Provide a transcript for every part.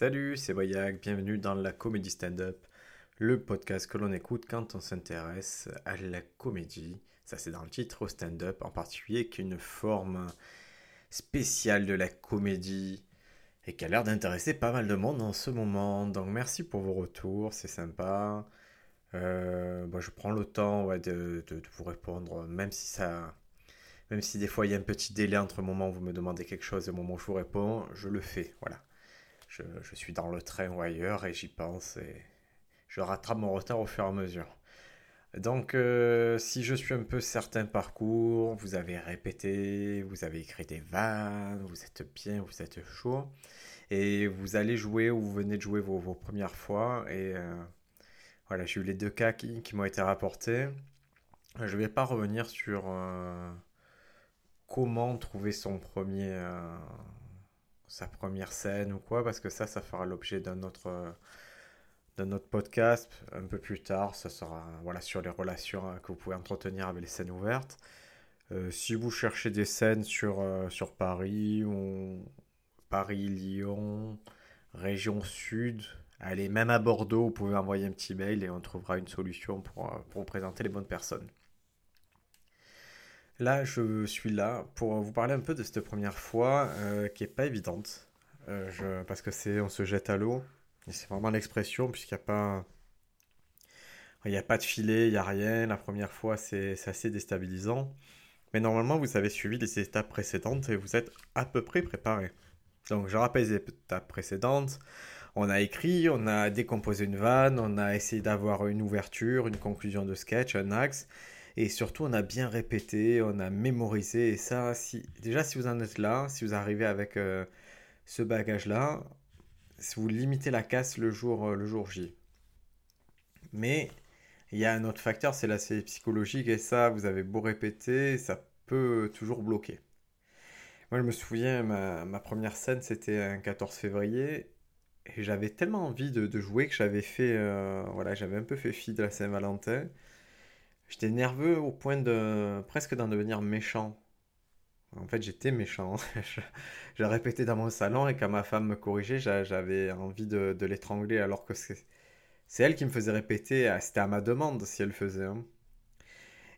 Salut, c'est Boyac, bienvenue dans la comédie stand-up, le podcast que l'on écoute quand on s'intéresse à la comédie. Ça c'est dans le titre au stand-up en particulier, qui est une forme spéciale de la comédie et qui a l'air d'intéresser pas mal de monde en ce moment. Donc merci pour vos retours, c'est sympa. Euh, bah, je prends le temps de, de, vous répondre, même si ça... Même si des fois il y a un petit délai entre le moment où vous me demandez quelque chose et le moment où je vous réponds, je le fais. Voilà je, suis dans le train ou ailleurs et j'y pense et je rattrape mon retard au fur et à mesure. Donc, euh, si je suis un peu certain parcours, vous avez répété, vous avez écrit des vannes, vous êtes bien, vous êtes chaud, et vous allez jouer ou vous venez de jouer vos, premières fois, et euh, voilà, j'ai eu les deux cas qui, m'ont été rapportés. Je ne vais pas revenir sur euh, comment trouver son premier, sa première scène ou quoi, parce que ça, ça fera l'objet d'un autre, d'un autre podcast un peu plus tard. Ça sera voilà, sur les relations hein, que vous pouvez entretenir avec les scènes ouvertes. Euh, si vous cherchez des scènes sur, euh, Paris, ou Paris, Lyon, région sud, allez, même à Bordeaux, vous pouvez envoyer un petit mail et on trouvera une solution pour, euh, pour présenter les bonnes personnes. Là, je suis là pour vous parler un peu de cette première fois euh, qui est pas évidente. Euh, parce que c'est on se jette à l'eau. C'est vraiment l'expression, puisqu'il n'y a pas. Il n'y a pas de filet, il n'y a rien. La première fois, c'est assez déstabilisant. Mais normalement, vous avez suivi les étapes précédentes et vous êtes à peu près préparé. Donc, je rappelle les étapes précédentes. On a écrit, on a décomposé une vanne, on a essayé d'avoir une ouverture, une conclusion de sketch, un axe. Et surtout, on a bien répété, on a mémorisé. Et ça, si, déjà, si vous en êtes là, si vous arrivez avec euh, ce bagage-là, si vous limitez la casse le jour, euh, le jour J. Mais il y a un autre facteur, c'est l'aspect psychologique. Et ça, vous avez beau répéter, ça peut toujours bloquer. Moi, je me souviens, ma, première scène, c'était un 14 février. Et j'avais tellement envie de, jouer que j'avais fait, euh, voilà, j'avais un peu fait fi de la Saint-Valentin. J'étais nerveux au point de presque d'en devenir méchant. En fait, j'étais méchant. je, répété dans mon salon et quand ma femme me corrigeait, j'avais envie de, l'étrangler alors que c'est elle qui me faisait répéter. Ah, c'était à ma demande si elle faisait. Hein.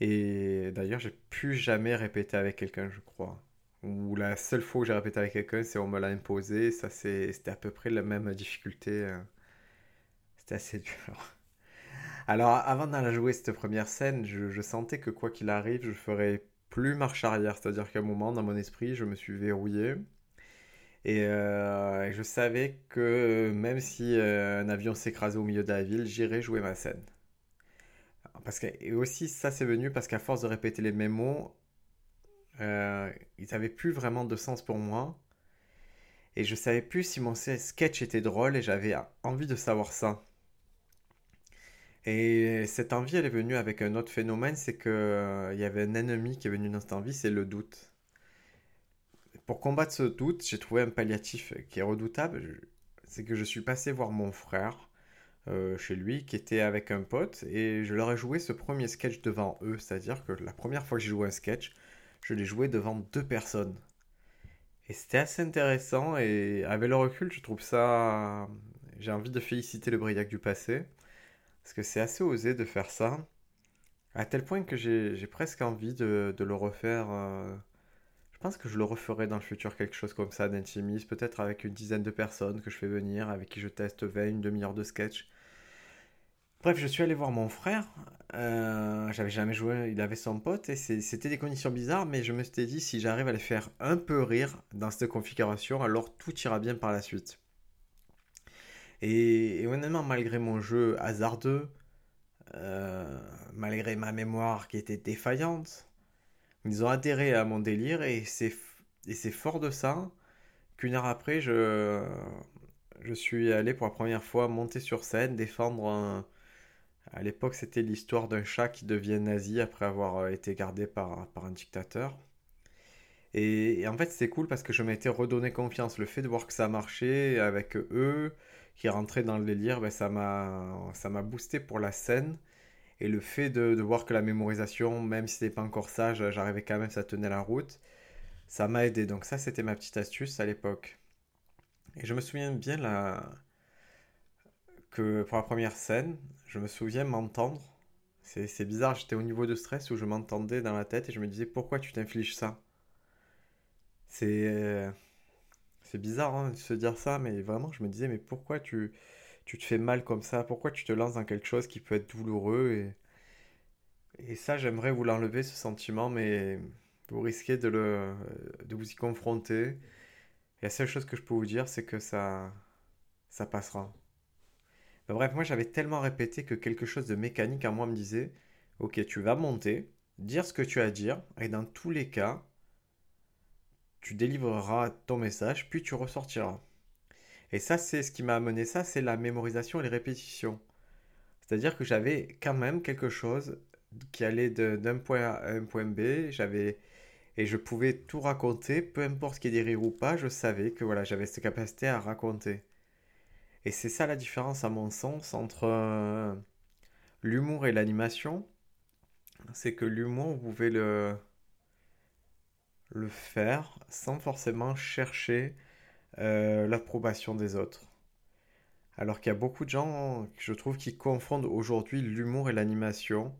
Et d'ailleurs, j'ai plus jamais répété avec quelqu'un, je crois. Ou la seule fois où j'ai répété avec quelqu'un, c'est on me l'a imposé. Ça, c'était à peu près la même difficulté. Hein. C'était assez dur. Alors, avant d'aller jouer cette première scène, je, sentais que quoi qu'il arrive, je ferais plus marche arrière. C'est-à-dire qu'à un moment, dans mon esprit, je me suis verrouillé. Et euh, je savais que même si euh, un avion s'écrasait au milieu de la ville, j'irais jouer ma scène. Parce que, et aussi, ça c'est venu parce qu'à force de répéter les mêmes mots, euh, ils n'avaient plus vraiment de sens pour moi. Et je savais plus si mon sketch était drôle et j'avais envie de savoir ça. Et cette envie, elle est venue avec un autre phénomène, c'est qu'il euh, y avait un ennemi qui est venu dans cette envie, c'est le doute. Pour combattre ce doute, j'ai trouvé un palliatif qui est redoutable. C'est que je suis passé voir mon frère euh, chez lui, qui était avec un pote, et je leur ai joué ce premier sketch devant eux. C'est-à-dire que la première fois que j'ai joué un sketch, je l'ai joué devant deux personnes. Et c'était assez intéressant, et avec le recul, je trouve ça... J'ai envie de féliciter le Briac du passé parce que c'est assez osé de faire ça. À tel point que j'ai presque envie de, le refaire. Euh, je pense que je le referai dans le futur quelque chose comme ça d'intimiste, peut-être avec une dizaine de personnes que je fais venir, avec qui je teste 20, une demi-heure de sketch. Bref, je suis allé voir mon frère. Euh, J'avais jamais joué, il avait son pote et c'était des conditions bizarres, mais je me suis dit si j'arrive à les faire un peu rire dans cette configuration, alors tout ira bien par la suite. Et, honnêtement, malgré mon jeu hasardeux, euh, malgré ma mémoire qui était défaillante, ils ont adhéré à mon délire et c'est, et c'est fort de ça qu'une heure après, je, je suis allé pour la première fois monter sur scène, défendre un... À l'époque, c'était l'histoire d'un chat qui devient nazi après avoir euh, été gardé par, par un dictateur. Et, et en fait, c'est cool parce que je m'étais redonné confiance. Le fait de voir que ça marchait avec eux, qui rentrait dans le délire, ben, ça m'a boosté pour la scène. Et le fait de, de voir que la mémorisation, même si c'était pas encore ça, j'arrivais quand même, ça tenait la route, ça m'a aidé. Donc ça, c'était ma petite astuce à l'époque. Et je me souviens bien la... que pour la première scène, je me souviens m'entendre. C'est bizarre, j'étais au niveau de stress où je m'entendais dans la tête et je me disais pourquoi tu t'infliges ça? C'est c'est bizarre hein, de se dire ça, mais vraiment je me disais mais pourquoi tu, tu te fais mal comme ça? Pourquoi tu te lances dans quelque chose qui peut être douloureux et, et ça j'aimerais vous l'enlever ce sentiment, mais vous risquez de, le, de vous y confronter. Et la seule chose que je peux vous dire, c'est que ça, ça passera. bref, moi j'avais tellement répété que quelque chose de mécanique en moi me disait, ok, tu vas monter, dire ce que tu as à dire, et dans tous les cas, tu délivreras ton message, puis tu ressortiras. Et ça, c'est ce qui m'a amené ça, c'est la mémorisation et les répétitions. C'est-à-dire que j'avais quand même quelque chose qui allait d'un point A à un point B, j'avais et je pouvais tout raconter, peu importe ce qui est des rires ou pas, je savais que voilà, j'avais cette capacité à raconter. Et c'est ça la différence à mon sens entre euh, l'humour et l'animation. C'est que l'humour, vous pouvez le, le faire sans forcément chercher euh, l'approbation des autres. Alors qu'il y a beaucoup de gens, je trouve, qui confondent aujourd'hui l'humour et l'animation.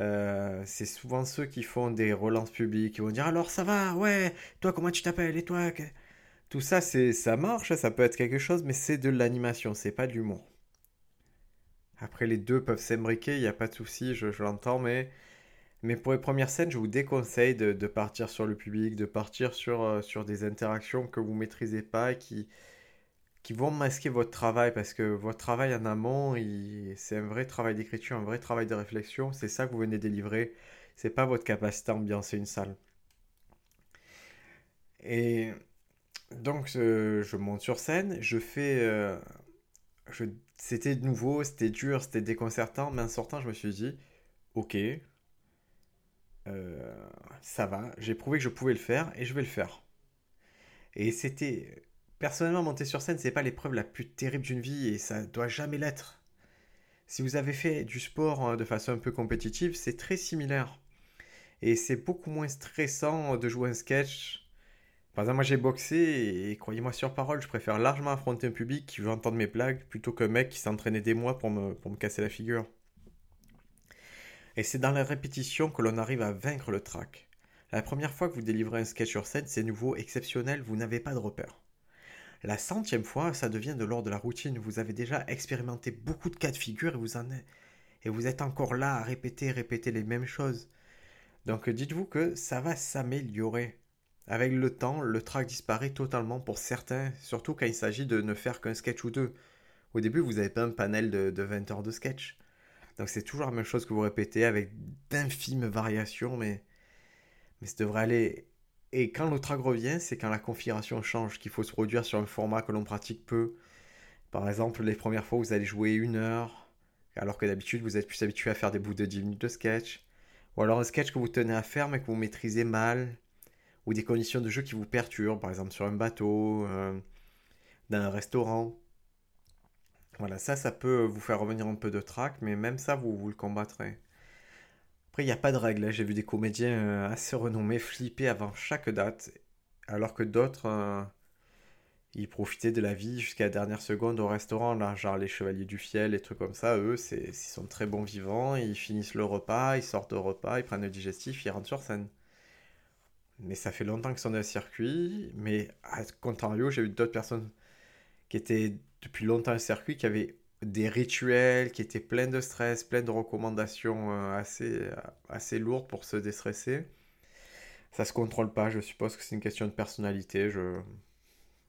Euh, c'est souvent ceux qui font des relances publiques, qui vont dire alors ça va, ouais, toi comment tu t'appelles et toi tout ça c'est ça marche, ça peut être quelque chose, mais c'est de l'animation, c'est pas de l'humour. Après les deux peuvent s'imbriquer, il n'y a pas de souci, je, l'entends, mais mais pour les premières scènes, je vous déconseille de, partir sur le public, de partir sur, euh, sur des interactions que vous maîtrisez pas et qui, qui vont masquer votre travail parce que votre travail en amont, c'est un vrai travail d'écriture, un vrai travail de réflexion. C'est ça que vous venez délivrer. C'est pas votre capacité à ambiancer une salle. Et donc je monte sur scène, je fais, euh, c'était nouveau, c'était dur, c'était déconcertant, mais en sortant, je me suis dit, ok, euh, ça va, j'ai prouvé que je pouvais le faire et je vais le faire. Et c'était Personnellement, monter sur scène, c'est pas l'épreuve la plus terrible d'une vie et ça doit jamais l'être. Si vous avez fait du sport hein, de façon un peu compétitive, c'est très similaire. Et c'est beaucoup moins stressant de jouer un sketch. Par exemple, moi j'ai boxé et croyez-moi sur parole, je préfère largement affronter un public qui veut entendre mes blagues plutôt qu'un mec qui s'entraînait des mois pour me, pour me casser la figure. Et c'est dans la répétition que l'on arrive à vaincre le trac. La première fois que vous délivrez un sketch sur scène, c'est nouveau, exceptionnel, vous n'avez pas de repère. La centième fois, ça devient de l'ordre de la routine. Vous avez déjà expérimenté beaucoup de cas de figure et vous en êtes, et vous êtes encore là à répéter, répéter les mêmes choses. Donc dites-vous que ça va s'améliorer. Avec le temps, le trac disparaît totalement pour certains, surtout quand il s'agit de ne faire qu'un sketch ou deux. Au début, vous n'avez pas un panel de, de 20 heures de sketch. Donc c'est toujours la même chose que vous répétez avec d'infimes variations, mais, mais ça devrait aller et quand le revient, c'est quand la configuration change, qu'il faut se produire sur un format que l'on pratique peu. Par exemple, les premières fois, vous allez jouer une heure, alors que d'habitude, vous êtes plus habitué à faire des bouts de 10 minutes de sketch. Ou alors un sketch que vous tenez à faire, mais que vous maîtrisez mal. Ou des conditions de jeu qui vous perturbent, par exemple sur un bateau, euh, dans un restaurant. Voilà, ça, ça peut vous faire revenir un peu de track, mais même ça, vous, le combattrez. Après, il n'y a pas de règle. Hein. J'ai vu des comédiens euh, assez renommés flipper avant chaque date, alors que d'autres, euh, ils profitaient de la vie jusqu'à la dernière seconde au restaurant, là, genre les Chevaliers du Fiel, les trucs comme ça. Eux, ils sont très bons vivants, ils finissent le repas, ils sortent au repas, ils prennent le digestif, ils rentrent sur scène. Mais ça fait longtemps qu'ils sont dans le circuit, mais à contrario, j'ai eu d'autres personnes qui étaient depuis longtemps au circuit, qui avaient des rituels qui étaient pleins de stress, pleins de recommandations euh, assez, euh, assez lourdes pour se déstresser. Ça se contrôle pas, je suppose que c'est une question de personnalité. Je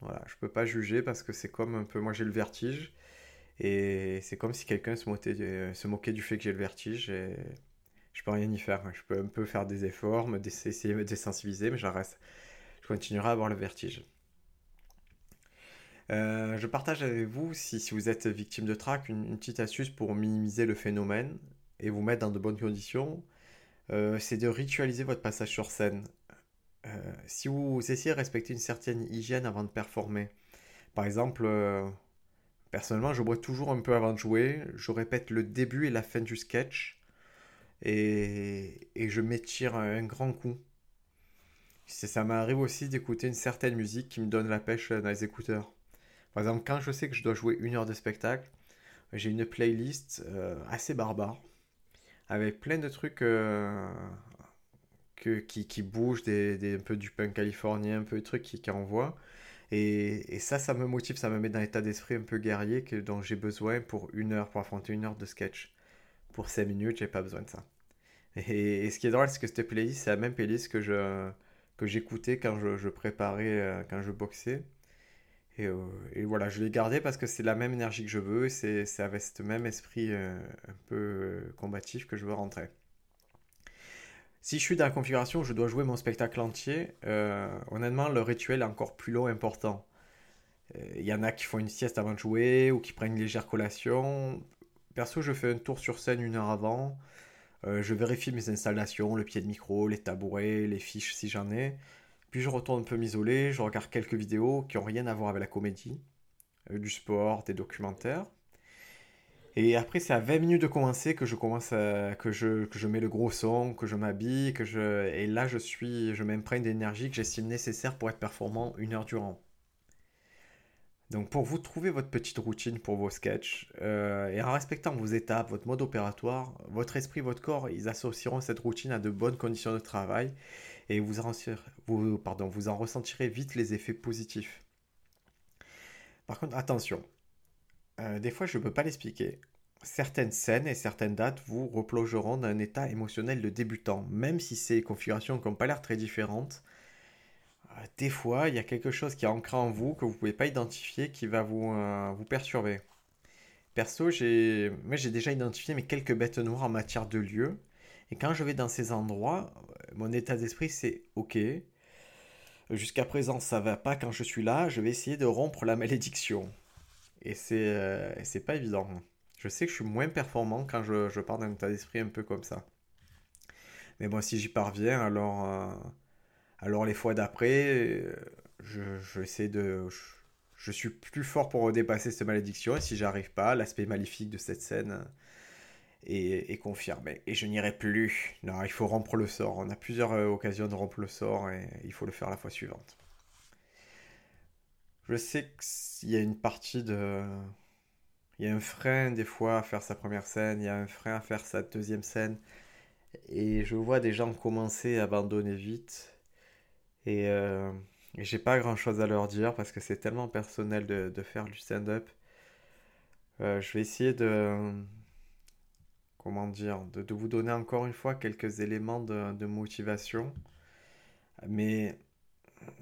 voilà, je peux pas juger parce que c'est comme un peu moi j'ai le vertige et c'est comme si quelqu'un se, moquait, se moquait du fait que j'ai le vertige et je peux rien y faire. Je peux un peu faire des efforts, me essayer de me désensibiliser, mais j'en reste. Je continuerai à avoir le vertige. Euh, je partage avec vous, si, vous êtes victime de trac, une, petite astuce pour minimiser le phénomène et vous mettre dans de bonnes conditions. Euh, c'est de ritualiser votre passage sur scène. Euh, si vous essayez de respecter une certaine hygiène avant de performer, par exemple, personnellement, je bois toujours un peu avant de jouer, je répète le début et la fin du sketch et, et je m'étire un grand coup. Ça m'arrive aussi d'écouter une certaine musique qui me donne la pêche dans les écouteurs. Par exemple, quand je sais que je dois jouer une heure de spectacle, j'ai une playlist euh, assez barbare avec plein de trucs euh, que, qui, qui bougent, des, un peu du punk californien, un peu de trucs qui, qui envoient. Et, et, ça, ça me motive, ça me met dans l'état d'esprit un peu guerrier que, dont j'ai besoin pour une heure, pour affronter une heure de sketch. Pour 5 minutes, j'ai pas besoin de ça. Et, et, ce qui est drôle, c'est que cette playlist, c'est la même playlist que que j'écoutais quand je, je, préparais, euh, quand je boxais. Et, euh, et, voilà, je l'ai gardé parce que c'est la même énergie que je veux, c'est avec ce même esprit euh, un peu euh, combatif que je veux rentrer. Si je suis dans la configuration où je dois jouer mon spectacle entier, honnêtement, le rituel est encore plus long et important. Il y en a qui font une sieste avant de jouer ou qui prennent une légère collation. Perso, je fais un tour sur scène une heure avant. Je vérifie mes installations, le pied de micro, les tabourets, les fiches si j'en ai. Puis je retourne un peu m'isoler, je regarde quelques vidéos qui n'ont rien à voir avec la comédie, euh, du sport, des documentaires. Et après, c'est à 20 minutes de commencer que je commence à, que je, mets le gros son, que je m'habille, que je, et là je suis, je m'imprègne d'énergie que j'estime nécessaire pour être performant une heure durant. Donc pour vous trouver votre petite routine pour vos sketchs, euh, et en respectant vos étapes, votre mode opératoire, votre esprit, votre corps, ils associeront cette routine à de bonnes conditions de travail et vous en, ressentirez vite les effets positifs. Par contre, attention, euh, des fois je ne peux pas l'expliquer. Certaines scènes et certaines dates vous replogeront dans un état émotionnel de débutant, même si ces configurations n'ont pas l'air très différentes des fois, il y a quelque chose qui est ancré en vous que vous ne pouvez pas identifier qui va vous, euh, vous perturber. Perso, j'ai déjà identifié mes quelques bêtes noires en matière de lieu. Et quand je vais dans ces endroits, mon état d'esprit c'est ok. Jusqu'à présent, ça va pas quand je suis là. Je vais essayer de rompre la malédiction. Et c'est euh, pas évident. Je sais que je suis moins performant quand je, je pars d'un état d'esprit un peu comme ça. Mais bon, si j'y parviens, alors. Euh, alors les fois d'après, je, je essaie de... Je, je, suis plus fort pour dépasser cette malédiction et si j'arrive pas, l'aspect maléfique de cette scène est, est confirmé. Et je n'irai plus. Non, il faut rompre le sort. On a plusieurs occasions de rompre le sort et il faut le faire la fois suivante. Je sais qu'il y a une partie de... Il y a un frein des fois à faire sa première scène, il y a un frein à faire sa deuxième scène. Et je vois des gens commencer à abandonner vite. Et, euh, j'ai pas grand chose à leur dire parce que c'est tellement personnel de, de faire du stand-up. Euh, je vais essayer de. Comment dire de, vous donner encore une fois quelques éléments de, motivation. Mais,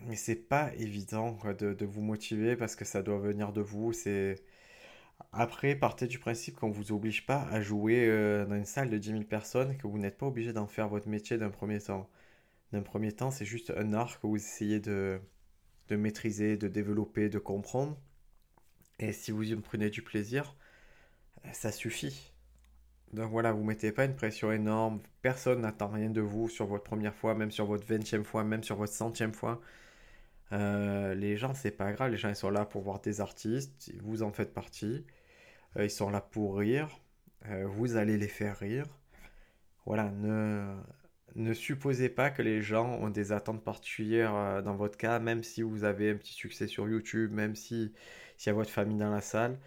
mais c'est pas évident de, vous motiver parce que ça doit venir de vous. C'est. Après, partez du principe qu'on ne vous oblige pas à jouer euh, dans une salle de 10 000 personnes, que vous n'êtes pas obligé d'en faire votre métier d'un premier temps d'un premier temps, c'est juste un art que vous essayez de, de maîtriser, de développer, de comprendre. Et si vous y prenez du plaisir, ça suffit. Donc voilà, vous ne mettez pas une pression énorme, personne n'attend rien de vous sur votre première fois, même sur votre vingtième fois, même sur votre centième fois. Euh, les gens, c'est pas grave, les gens ils sont là pour voir des artistes, vous en faites partie. Euh, ils sont là pour rire, euh, vous allez les faire rire. Voilà, ne, supposez pas que les gens ont des attentes particulières dans votre cas, même si vous avez un petit succès sur YouTube, même si s'il y a votre famille dans la salle.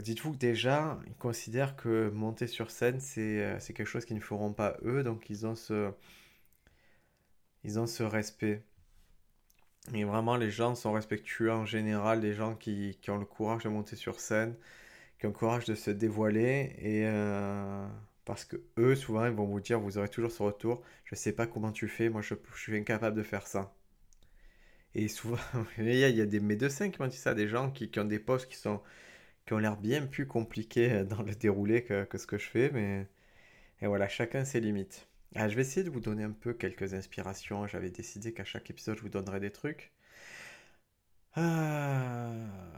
Dites-vous que déjà, ils considèrent que monter sur scène, c'est euh, quelque chose qu'ils ne feront pas eux, donc ils ont ce, ils respect. Et vraiment, les gens sont respectueux en général, les gens qui, ont le courage de monter sur scène, qui ont le courage de se dévoiler. Euh parce que eux, souvent, ils vont vous dire, vous aurez toujours ce retour, je ne sais pas comment tu fais, moi je, suis incapable de faire ça. Et souvent, il y, a, des médecins qui m'ont dit ça, des gens qui, ont des postes qui, sont, qui ont l'air bien plus compliqués dans le déroulé que, ce que je fais, mais et voilà, chacun ses limites. Ah, je vais essayer de vous donner un peu quelques inspirations. J'avais décidé qu'à chaque épisode, je vous donnerais des trucs. Ah,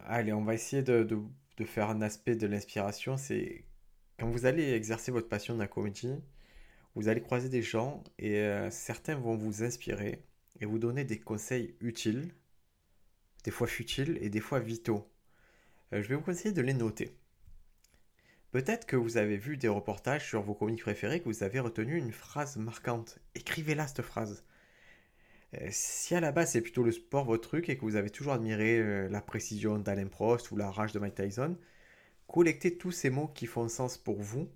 allez, on va essayer de faire un aspect de l'inspiration. C'est quand vous allez exercer votre passion de la comédie, vous allez croiser des gens et euh, certains vont vous inspirer et vous donner des conseils utiles, des fois futiles et des fois vitaux. Euh, je vais vous conseiller de les noter. Peut-être que vous avez vu des reportages sur vos comiques préférés, que vous avez retenu une phrase marquante. Écrivez-la cette phrase. Euh, si à la base c'est plutôt le sport votre truc et que vous avez toujours admiré euh, la précision d'Alain Prost ou la rage de Mike Tyson, collectez tous ces mots qui font sens pour vous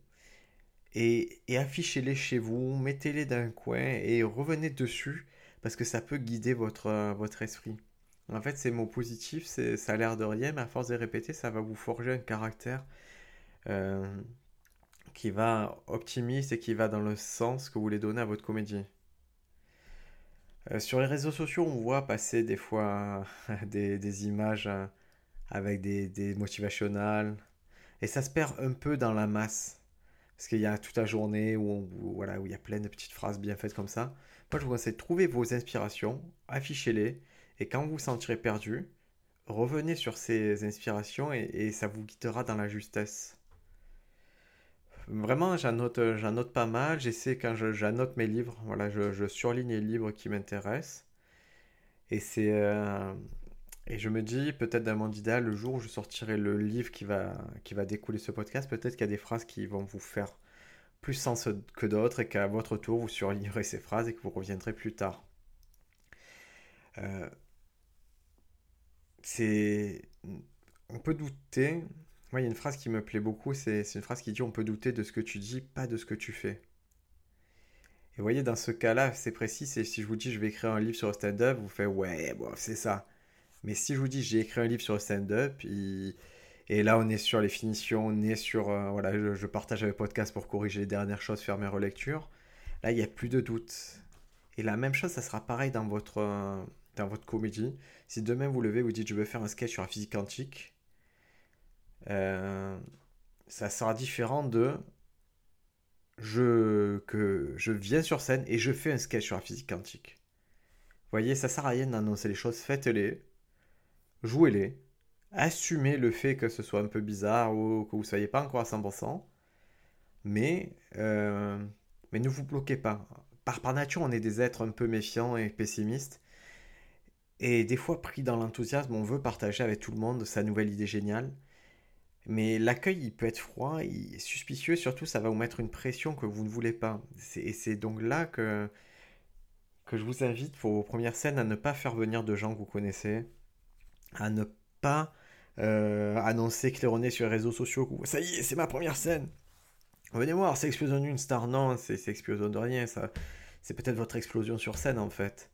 et, affichez-les chez vous, mettez-les dans un coin et revenez dessus parce que ça peut guider votre, votre esprit. En fait, ces mots positifs, ça a l'air de rien, mais à force de répéter, ça va vous forger un caractère qui va optimiste et qui va dans le sens que vous voulez donner à votre comédie. Euh, sur les réseaux sociaux, on voit passer des fois des, images euh, avec des, des motivationnels et ça se perd un peu dans la masse. Parce qu'il y a toute la journée où, voilà, où il y a plein de petites phrases bien faites comme ça. Moi, je vous conseille de trouver vos inspirations, affichez-les, et quand vous vous sentirez perdu, revenez sur ces inspirations et, ça vous guidera dans la justesse. Vraiment, j'annote, j'annote pas mal. J'essaie quand j'annote mes livres, voilà, je, surligne les livres qui m'intéressent. Et euh, et je me dis peut-être dans mon le jour où je sortirai le livre qui va qui va découler ce podcast, peut-être qu'il y a des phrases qui vont vous faire plus sens que d'autres et qu'à votre tour vous surlignerez ces phrases et que vous reviendrez plus tard. Euh, c'est on peut douter moi, il y a une phrase qui me plaît beaucoup, c'est une phrase qui dit on peut douter de ce que tu dis, pas de ce que tu fais. Et vous voyez, dans ce cas-là, c'est précis, c'est si je vous dis je vais écrire un livre sur le stand-up, vous faites ouais, bon, c'est ça. Mais si je vous dis j'ai écrit un livre sur le stand-up, et là on est sur les finitions, on est sur, euh, voilà, je, partage avec podcast pour corriger les dernières choses, faire mes relectures, là il n'y a plus de doute. Et la même chose, ça sera pareil dans votre, euh, dans votre comédie. Si demain vous levez, vous dites je veux faire un sketch sur la physique quantique, euh, ça sera différent de je, que je viens sur scène et je fais un sketch sur la physique quantique. Vous voyez, ça sert à rien d'annoncer les choses, faites-les, jouez-les, assumez le fait que ce soit un peu bizarre ou que vous ne soyez pas encore à 100%, mais, euh, mais ne vous bloquez pas. Par, par nature, on est des êtres un peu méfiants et pessimistes. Et des fois, pris dans l'enthousiasme, on veut partager avec tout le monde sa nouvelle idée géniale. Mais l'accueil, il peut être froid, il est suspicieux, surtout ça va vous mettre une pression que vous ne voulez pas. Et c'est donc là que, que je vous invite pour vos premières scènes à ne pas faire venir de gens que vous connaissez, à ne pas euh, annoncer claironner sur les réseaux sociaux ça y est, c'est ma première scène. Venez voir, c'est explosion d'une star. Non, c'est explosion de rien. C'est peut-être votre explosion sur scène en fait.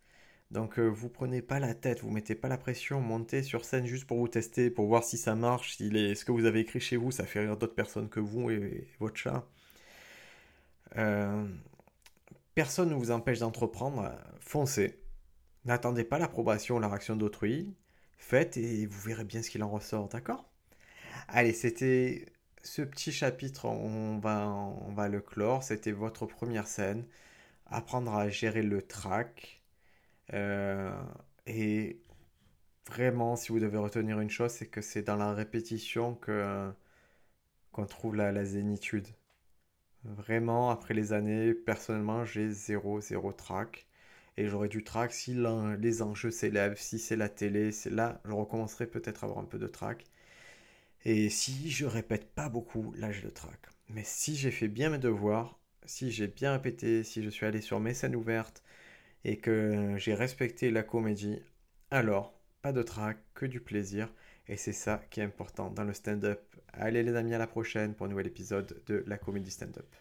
Donc euh, vous prenez pas la tête, vous mettez pas la pression, montez sur scène juste pour vous tester, pour voir si ça marche, si les... ce que vous avez écrit chez vous, ça fait rire d'autres personnes que vous et, votre chat. Euh, personne ne vous empêche d'entreprendre, foncez. N'attendez pas l'approbation la réaction d'autrui, faites et vous verrez bien ce qu'il en ressort, d'accord? Allez, c'était ce petit chapitre, on va, on va le clore, c'était votre première scène, apprendre à gérer le track euh, et vraiment, si vous devez retenir une chose, c'est que c'est dans la répétition que qu'on trouve la, la zénitude. Vraiment, après les années, personnellement, j'ai zéro, zéro track. Et j'aurais du track si les enjeux s'élèvent, si c'est la télé, c'est là, je recommencerai peut-être à avoir un peu de track. Et si je répète pas beaucoup, là j'ai le track. Mais si j'ai fait bien mes devoirs, si j'ai bien répété, si je suis allé sur mes scènes ouvertes, et que j'ai respecté la comédie, alors pas de trac, que du plaisir. Et c'est ça qui est important dans le stand-up. Allez les amis, à la prochaine pour un nouvel épisode de la comédie stand-up.